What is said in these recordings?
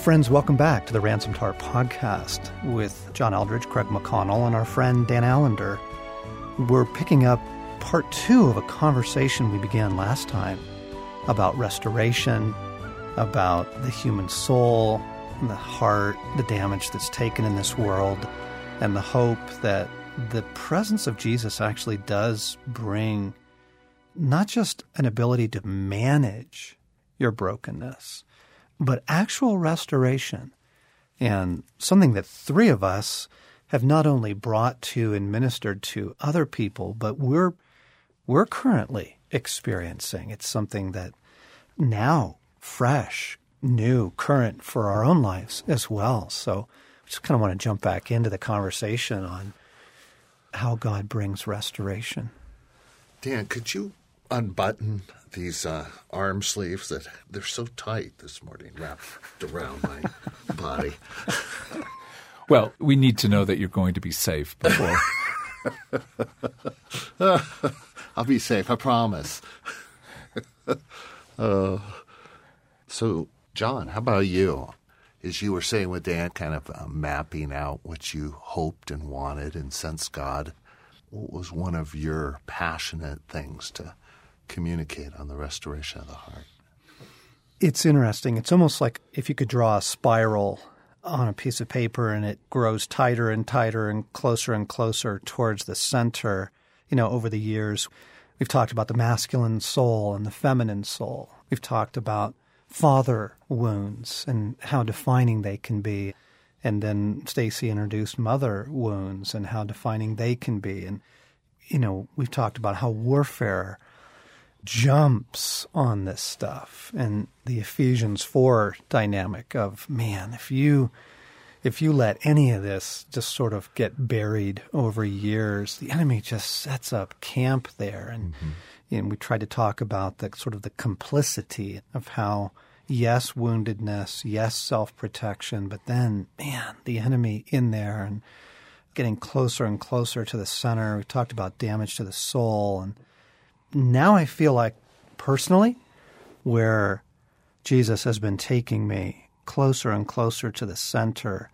Friends, welcome back to the Ransomed Heart podcast with John Eldredge, Craig McConnell, and our friend Dan Allender. We're picking up part two of a conversation we began last time about restoration, about the human soul, the heart, the damage that's taken in this world, and the hope that the presence of Jesus actually does bring not just an ability to manage your brokenness but actual restoration and something that three of us have not only brought to and ministered to other people, but we're we're currently experiencing. It's something that now fresh, new, current for our own lives as well. So I just kind of want to jump back into the conversation on how God brings restoration. Dan, could you unbutton these uh, arm sleeves that they're so tight this morning, wrapped around my body. Well, we need to know that you're going to be safe before. I'll be safe, I promise. uh, so, John, how about you? As you were saying with Dan, kind of uh, mapping out what you hoped and wanted and sensed God, what was one of your passionate things to communicate on the restoration of the heart? It's interesting. It's almost like if you could draw a spiral on a piece of paper and it grows tighter and tighter and closer and closer towards the center. You know, over the years, we've talked about the masculine soul and the feminine soul. We've talked about father wounds and how defining they can be. And then Stacy introduced mother wounds and how defining they can be. And, you know, we've talked about how warfare jumps on this stuff. And the Ephesians 4 dynamic of man if you if you let any of this just sort of get buried over years the enemy just sets up camp there. And mm-hmm. know, we tried to talk about the sort of the complicity of how yes woundedness yes self-protection but then man the enemy in there and getting closer and closer to the center. We talked about damage to the soul and now I feel like personally where Jesus has been taking me closer and closer to the center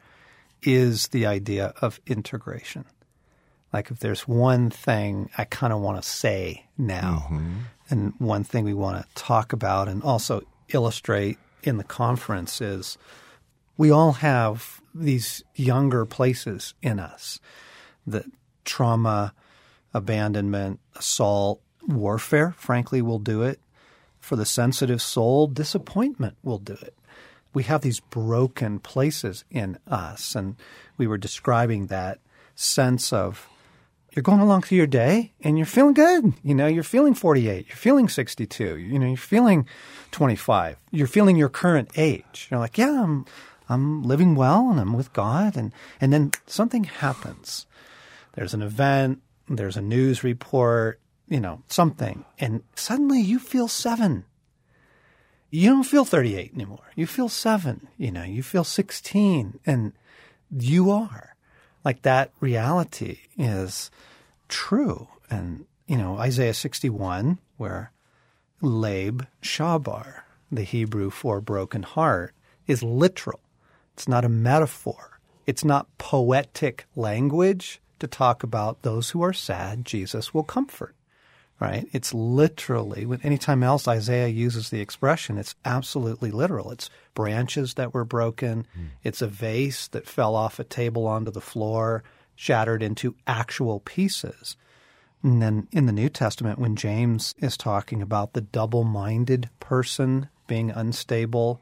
is the idea of integration. Like if there's one thing I kind of want to say now, mm-hmm. and one thing we want to talk about and also illustrate in the conference is we all have these younger places in us that trauma, abandonment, assault, Warfare, frankly, will do it. For the sensitive soul, disappointment will do it. We have these broken places in us, and we were describing that sense of you're going along through your day and you're feeling good. You know, you're feeling 48, you're feeling 62, you know, you're feeling 25, you're feeling your current age. You're like, yeah, I'm, I'm living well and I'm with God. And, and then something happens. There's an event, there's a news report, you know, something, and suddenly you feel seven. You don't feel 38 anymore. You feel seven, you know, you feel 16, and you are. Like that reality is true. And, you know, Isaiah 61, where Lab Shabar, the Hebrew for broken heart, is literal. It's not a metaphor. It's not poetic language to talk about those who are sad, Jesus will comfort right? It's literally, anytime else Isaiah uses the expression, it's absolutely literal. It's branches that were broken, mm. it's a vase that fell off a table onto the floor, shattered into actual pieces. And then in the New Testament, when James is talking about the double minded person being unstable,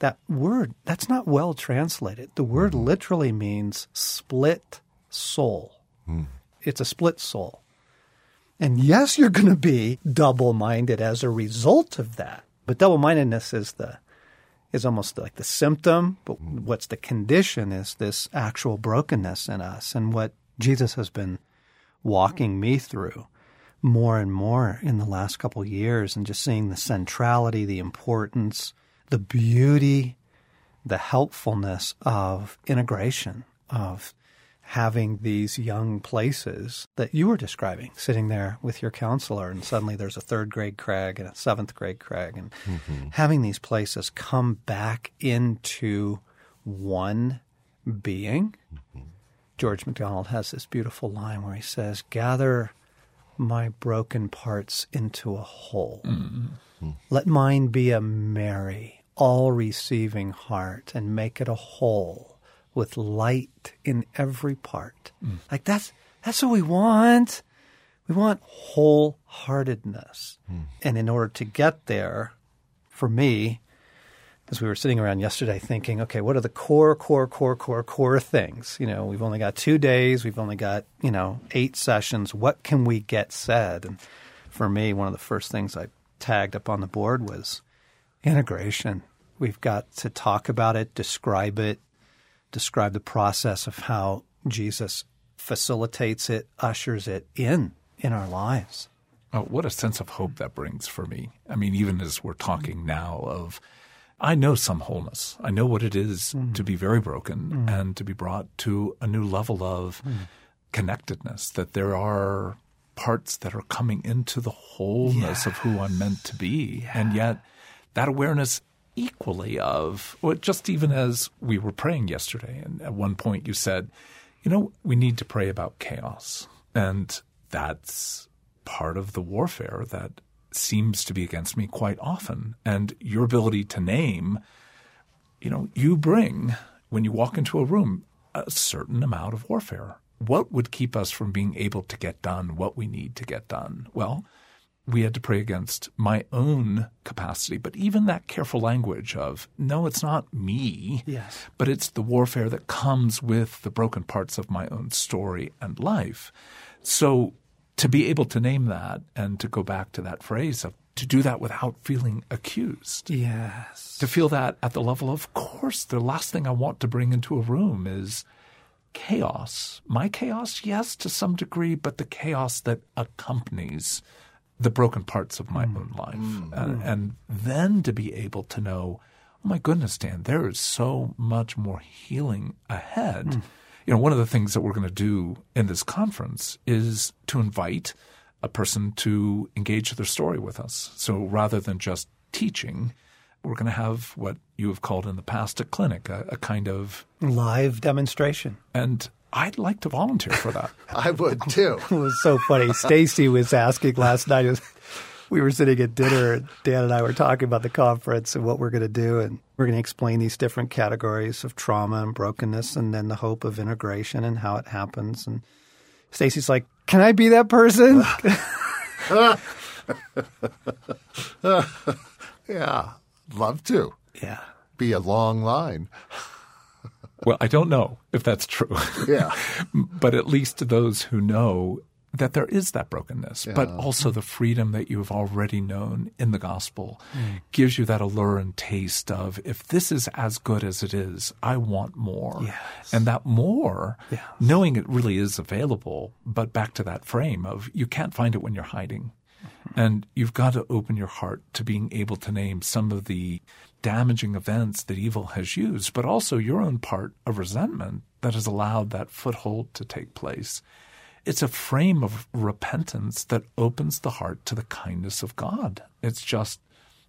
that word, that's not well translated. The word mm. literally means split soul. Mm. It's a split soul. And yes, you're going to be double minded as a result of that. But double mindedness is the is almost like the symptom, but what's the condition is this actual brokenness in us. And what Jesus has been walking me through more and more in the last couple years and just seeing the centrality, the importance, the beauty, the helpfulness of integration, of having these young places that you were describing, sitting there with your counselor, and suddenly there's a third grade Craig and a seventh grade Craig, and mm-hmm. having these places come back into one being. Mm-hmm. George MacDonald has this beautiful line where he says, Gather my broken parts into a whole. Mm-hmm. Hmm. Let mine be a merry, all receiving heart and make it a whole with light in every part. Mm. Like that's that's what we want. We want wholeheartedness. Mm. And in order to get there, for me, as we were sitting around yesterday thinking, okay, what are the core, core, core, core, core things? You know, we've only got two days, we've only got, you know, eight sessions. What can we get said? And for me, one of the first things I tagged up on the board was integration. We've got to talk about it, describe it, describe the process of how Jesus facilitates it, ushers it in in our lives. Oh, what a sense of hope that brings for me. I mean, even as we're talking now of, I know some wholeness. I know what it is mm-hmm. to be very broken mm-hmm. and to be brought to a new level of mm-hmm. connectedness, that there are parts that are coming into the wholeness of who I'm meant to be. And yet that awareness equally of, well, just even as we were praying yesterday, and at one point you said, you know, we need to pray about chaos. And that's part of the warfare that seems to be against me quite often. And your ability to name, you know, you bring, when you walk into a room, a certain amount of warfare. What would keep us from being able to get done what we need to get done? Well, we had to pray against my own capacity, but even that careful language of, no, it's not me, Yes. but it's the warfare that comes with the broken parts of my own story and life. So to be able to name that and to go back to that phrase of to do that without feeling accused, Yes. to feel that at the level of course, the last thing I want to bring into a room is chaos. My chaos, yes, to some degree, but the chaos that accompanies the broken parts of my hmm. own life. Hmm. And, hmm. and then to be able to know, oh my goodness, Dan, there is so much more healing ahead. You know, one of the things that we're going to do in this conference is to invite a person to engage their story with us. So rather than just teaching, we're going to have what you have called in the past a clinic, a, a kind of, Live demonstration. and I'd like to volunteer for that. I would too. It was so funny. Stacy was asking last night. as We were sitting at dinner, and Dan and I were talking about the conference and what we're going to do, and we're going to explain these different categories of trauma and brokenness, and then the hope of integration and how it happens. And Stacy's like, "Can I be that person?" Yeah, love to. yeah. Be a long line. Well, I don't know if that's true. Yeah. but at least those who know that there is that brokenness, but also the freedom that you have already known in the gospel mm. gives you that allure and taste of if this is as good as it is, I want more. Yes. And that more, Yes. knowing it really is available, but back to that frame of you can't find it when you're hiding. And you've got to open your heart to being able to name some of the damaging events that evil has used, but also your own part of resentment that has allowed that foothold to take place. It's a frame of repentance that opens the heart to the kindness of God. It's just,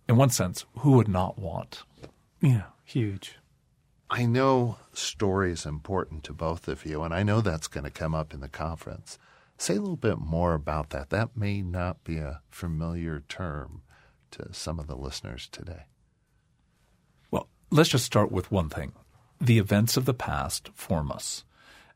in one sense, who would not want? Yeah. Huge. I know story is important to both of you, and I know that's going to come up in the conference. Say a little bit more about that. That may not be a familiar term to some of the listeners today. Well, let's just start with one thing. The events of the past form us.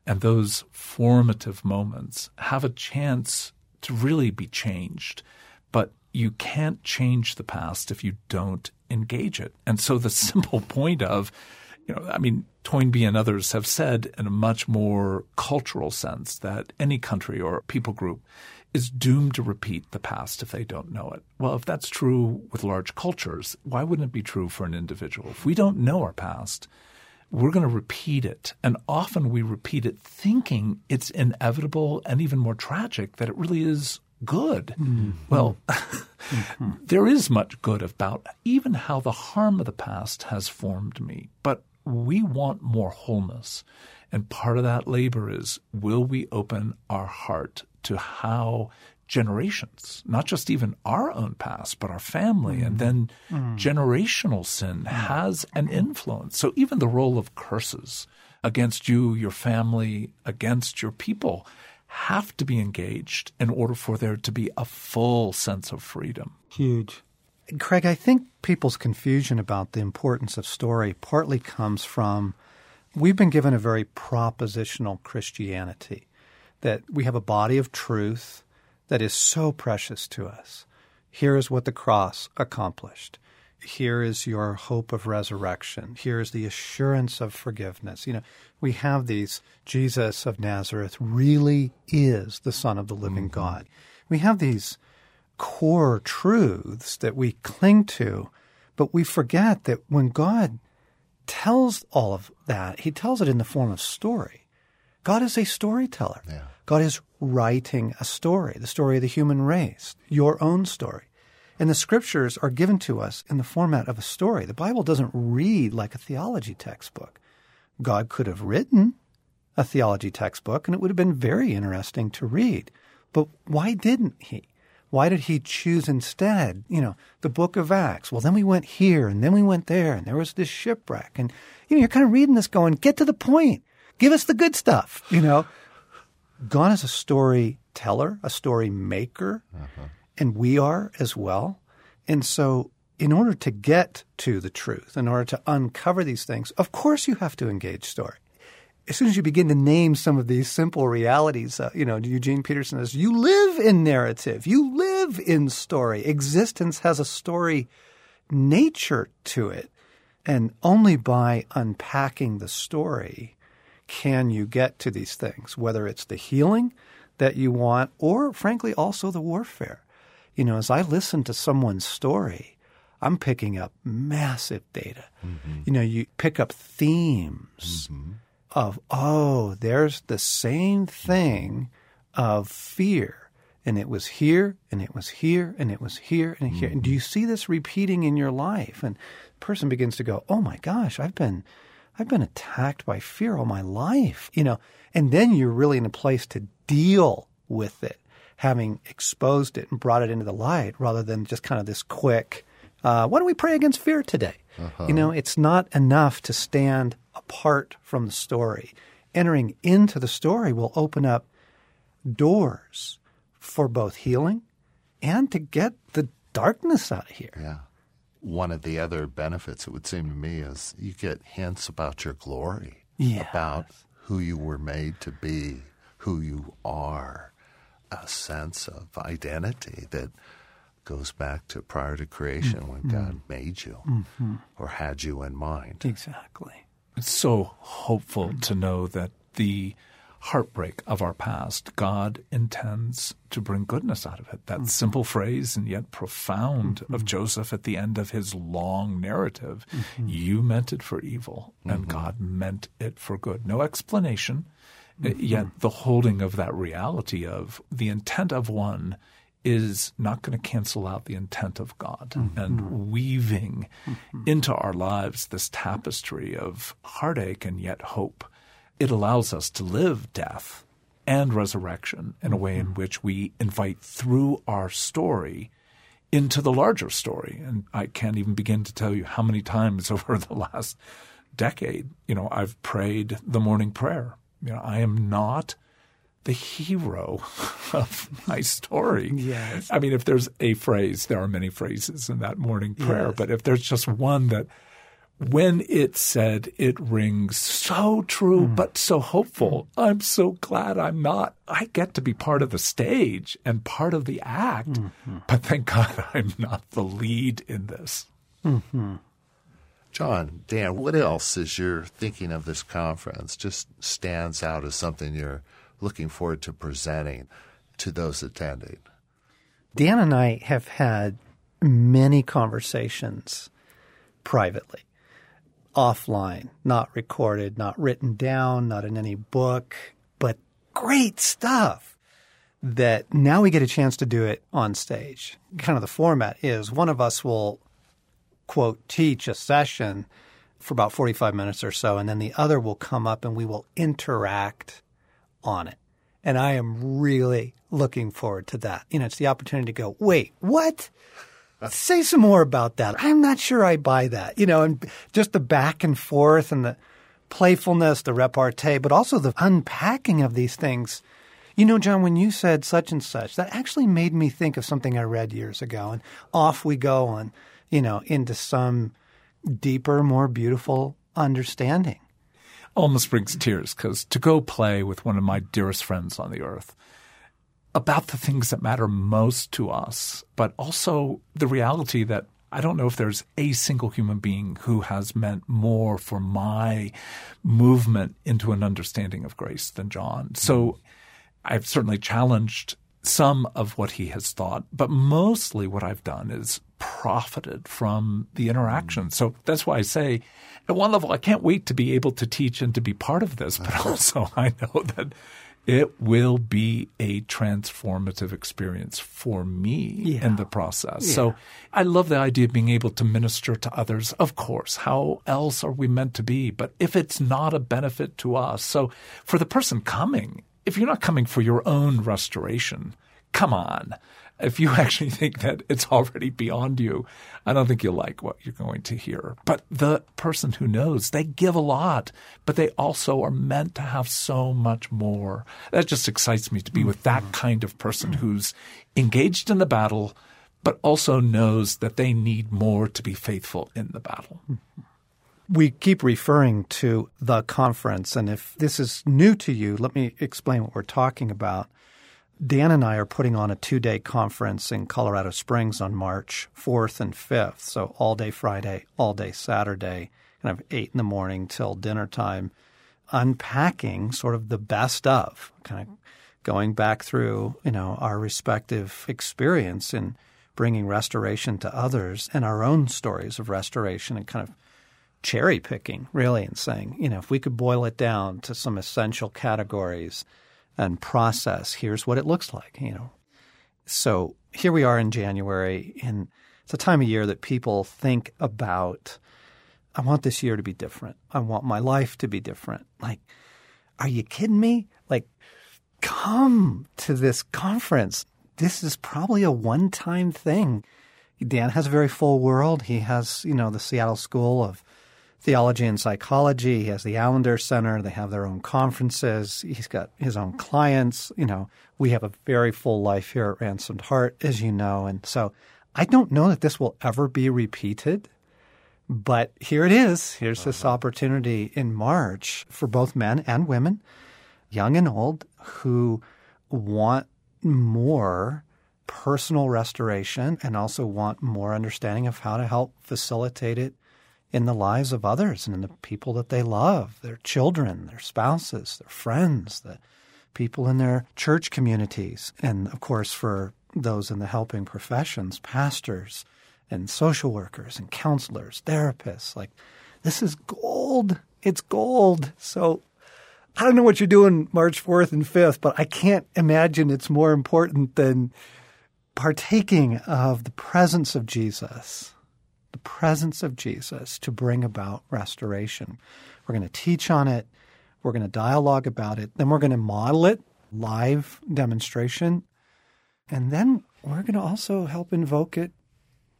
And those formative moments have a chance to really be changed. But you can't change the past if you don't engage it. And so the simple point of, you know, I mean, Toynbee and others have said in a much more cultural sense that any country or people group is doomed to repeat the past if they don't know it. Well, if that's true with large cultures, why wouldn't it be true for an individual? If we don't know our past, we're going to repeat it. And often we repeat it thinking it's inevitable and even more tragic that it really is good. Mm-hmm. Well, mm-hmm. there is much good about even how the harm of the past has formed me. But we want more wholeness. And part of that labor is will we open our heart to how generations, not just even our own past, but our family. Mm. And then mm. generational sin has an influence. So even the role of curses against you, your family, against your people have to be engaged in order for there to be a full sense of freedom. Huge. Craig, I think people's confusion about the importance of story partly comes from we've been given a very propositional Christianity that we have a body of truth that is so precious to us. Here is what the cross accomplished. Here is your hope of resurrection. Here is the assurance of forgiveness. You know, we have these Jesus of Nazareth really is the Son of the living mm-hmm. God. We have these core truths that we cling to, but we forget that when God tells all of that, he tells it in the form of story. God is a storyteller. Yeah. God is writing a story, the story of the human race, your own story. And the scriptures are given to us in the format of a story. The Bible doesn't read like a theology textbook. God could have written a theology textbook and it would have been very interesting to read. But why didn't he? Why did he choose instead, you know, the book of Acts? Well, then we went here and then we went there and there was this shipwreck. And, you know, you're kind of reading this going, get to the point. Give us the good stuff, you know. God is a storyteller, a story maker, uh-huh. and we are as well. And so, in order to get to the truth, in order to uncover these things, of course you have to engage story as soon as you begin to name some of these simple realities, uh, you know, Eugene Peterson says, you live in narrative, you live in story. Existence has a story nature to it. And only by unpacking the story can you get to these things, whether it's the healing that you want or, frankly, also the warfare. You know, as I listen to someone's story, I'm picking up massive data. Mm-hmm. You know, you pick up themes. Mm-hmm of, oh, there's the same thing of fear. And it was here, and it was here, and it was here, and here. Mm-hmm. And do you see this repeating in your life? And the person begins to go, oh my gosh, I've been, I've been attacked by fear all my life, you know. And then you're really in a place to deal with it, having exposed it and brought it into the light, rather than just kind of this quick, uh, why don't we pray against fear today? Uh-huh. You know, it's not enough to stand apart from the story. Entering into the story will open up doors for both healing and to get the darkness out of here. Yeah. One of the other benefits, it would seem to me, is you get hints about your glory, yes. about who you were made to be, who you are, a sense of identity that goes back to prior to creation mm-hmm. when God made you mm-hmm. or had you in mind. Exactly. It's so hopeful to know that the heartbreak of our past, God intends to bring goodness out of it. That mm-hmm. simple phrase and yet profound mm-hmm. of Joseph at the end of his long narrative. Mm-hmm. You meant it for evil, and mm-hmm. God meant it for good. No explanation, mm-hmm. yet the holding of that reality of the intent of one is not going to cancel out the intent of God mm-hmm. and weaving mm-hmm. into our lives this tapestry of heartache and yet hope. It allows us to live death and resurrection in a way in mm-hmm. which we invite through our story into the larger story. And I can't even begin to tell you how many times over the last decade, you know, I've prayed the morning prayer. You know, I am not the hero of my story. Yes. I mean, if there's a phrase, there are many phrases in that morning prayer, yes. but if there's just one that when it's said, it rings so true, mm. but so hopeful. Mm. I'm so glad I'm not. I get to be part of the stage and part of the act, mm-hmm. but thank God I'm not the lead in this. Mm-hmm. John, Dan, what else is your thinking of this conference just stands out as something you're looking forward to presenting to those attending? Dan and I have had many conversations privately, offline, not recorded, not written down, not in any book, but great stuff that now we get a chance to do it on stage. Kind of the format is one of us will, quote, teach a session for about 45 minutes or so, and then the other will come up and we will interact on it. And I am really looking forward to that. You know, it's the opportunity to go, wait, what? Say some more about that. I'm not sure I buy that. You know, and just the back and forth and the playfulness, the repartee, but also the unpacking of these things. You know, John, when you said such and such, that actually made me think of something I read years ago. And off we go on, you know, into some deeper, more beautiful understanding. Almost brings tears because to go play with one of my dearest friends on the earth about the things that matter most to us, but also the reality that I don't know if there's a single human being who has meant more for my movement into an understanding of grace than John. So I've certainly challenged some of what he has thought, but mostly what I've done is profited from the interaction. So that's why I say at one level, I can't wait to be able to teach and to be part of this, but also I know that it will be a transformative experience for me yeah. in the process. Yeah. So I love the idea of being able to minister to others. Of course, how else are we meant to be? But if it's not a benefit to us, so for the person coming, if you're not coming for your own restoration, come on if you actually think that it's already beyond you, I don't think you'll like what you're going to hear. But the person who knows, they give a lot, but they also are meant to have so much more. That just excites me to be with that mm-hmm. kind of person mm-hmm. who's engaged in the battle, but also knows that they need more to be faithful in the battle. Mm-hmm. We keep referring to the conference, and if this is new to you, let me explain what we're talking about. Dan and I are putting on a two day conference in Colorado Springs on March 4th and 5th. So all day Friday, all day Saturday, kind of 8 in the morning till dinner time, unpacking sort of the best of, kind of going back through, you know, our respective experience in bringing restoration to others and our own stories of restoration and kind of cherry picking, really, and saying, you know, if we could boil it down to some essential categories – and process. Here's what it looks like, you know. So here we are in January, and it's a time of year that people think about. I want this year to be different. I want my life to be different. Like, are you kidding me? Like, come to this conference. This is probably a one time thing. Dan has a very full world. He has, you know, the Seattle School of theology and psychology. He has the Allender Center. They have their own conferences. He's got his own clients. You know, we have a very full life here at Ransomed Heart, as you know. And so I don't know that this will ever be repeated, but here it is. Here's uh-huh. this opportunity in March for both men and women, young and old, who want more personal restoration and also want more understanding of how to help facilitate it in the lives of others and in the people that they love, their children, their spouses, their friends, the people in their church communities, and of course for those in the helping professions, pastors and social workers and counselors, therapists. Like this is gold. It's gold. So I don't know what you're doing March 4th and 5th, but I can't imagine it's more important than partaking of the presence of Jesus the presence of Jesus to bring about restoration. We're going to teach on it. We're going to dialogue about it. Then we're going to model it, live demonstration. And then we're going to also help invoke it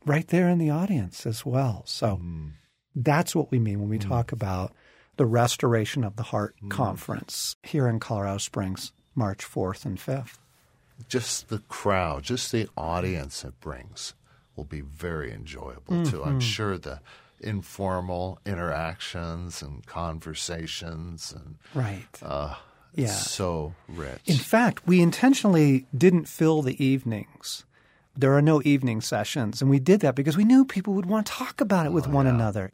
right there in the audience as well. So mm. that's what we mean when we mm. talk about the Restoration of the Heart mm. Conference here in Colorado Springs, March 4th and 5th. Just the crowd, just the audience it brings will be very enjoyable mm-hmm. too. I'm mm-hmm. sure the informal interactions and conversations and right. Uh, yeah. So rich. In fact, we intentionally didn't fill the evenings. There are no evening sessions, and we did that because we knew people would want to talk about it with oh, one yeah. another.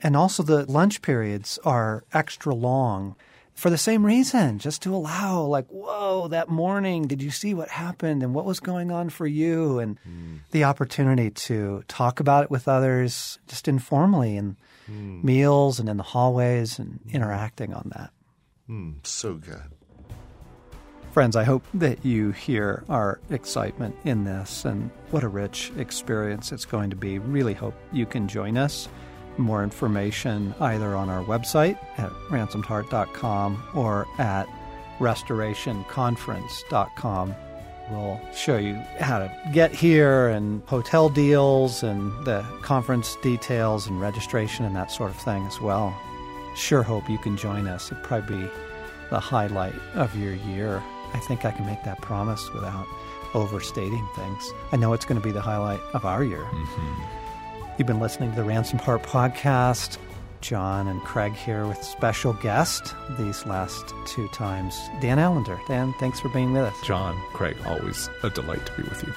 And also, the lunch periods are extra long for the same reason, just to allow, like, whoa, that morning, did you see what happened and what was going on for you? And mm. the opportunity to talk about it with others just informally in mm. meals and in the hallways and interacting on that. Mm, so good. Friends, I hope that you hear our excitement in this and what a rich experience it's going to be. Really hope you can join us more information either on our website at ransomedheart.com or at restorationconference.com. We'll show you how to get here and hotel deals and the conference details and registration and that sort of thing as well. Sure hope you can join us. It'd probably be the highlight of your year. I think I can make that promise without overstating things. I know it's going to be the highlight of our year. Mm-hmm. You've been listening to the Ransomed Heart podcast. John and Craig here with special guest these last two times, Dan Allender. Dan, thanks for being with us. John, Craig, always a delight to be with you.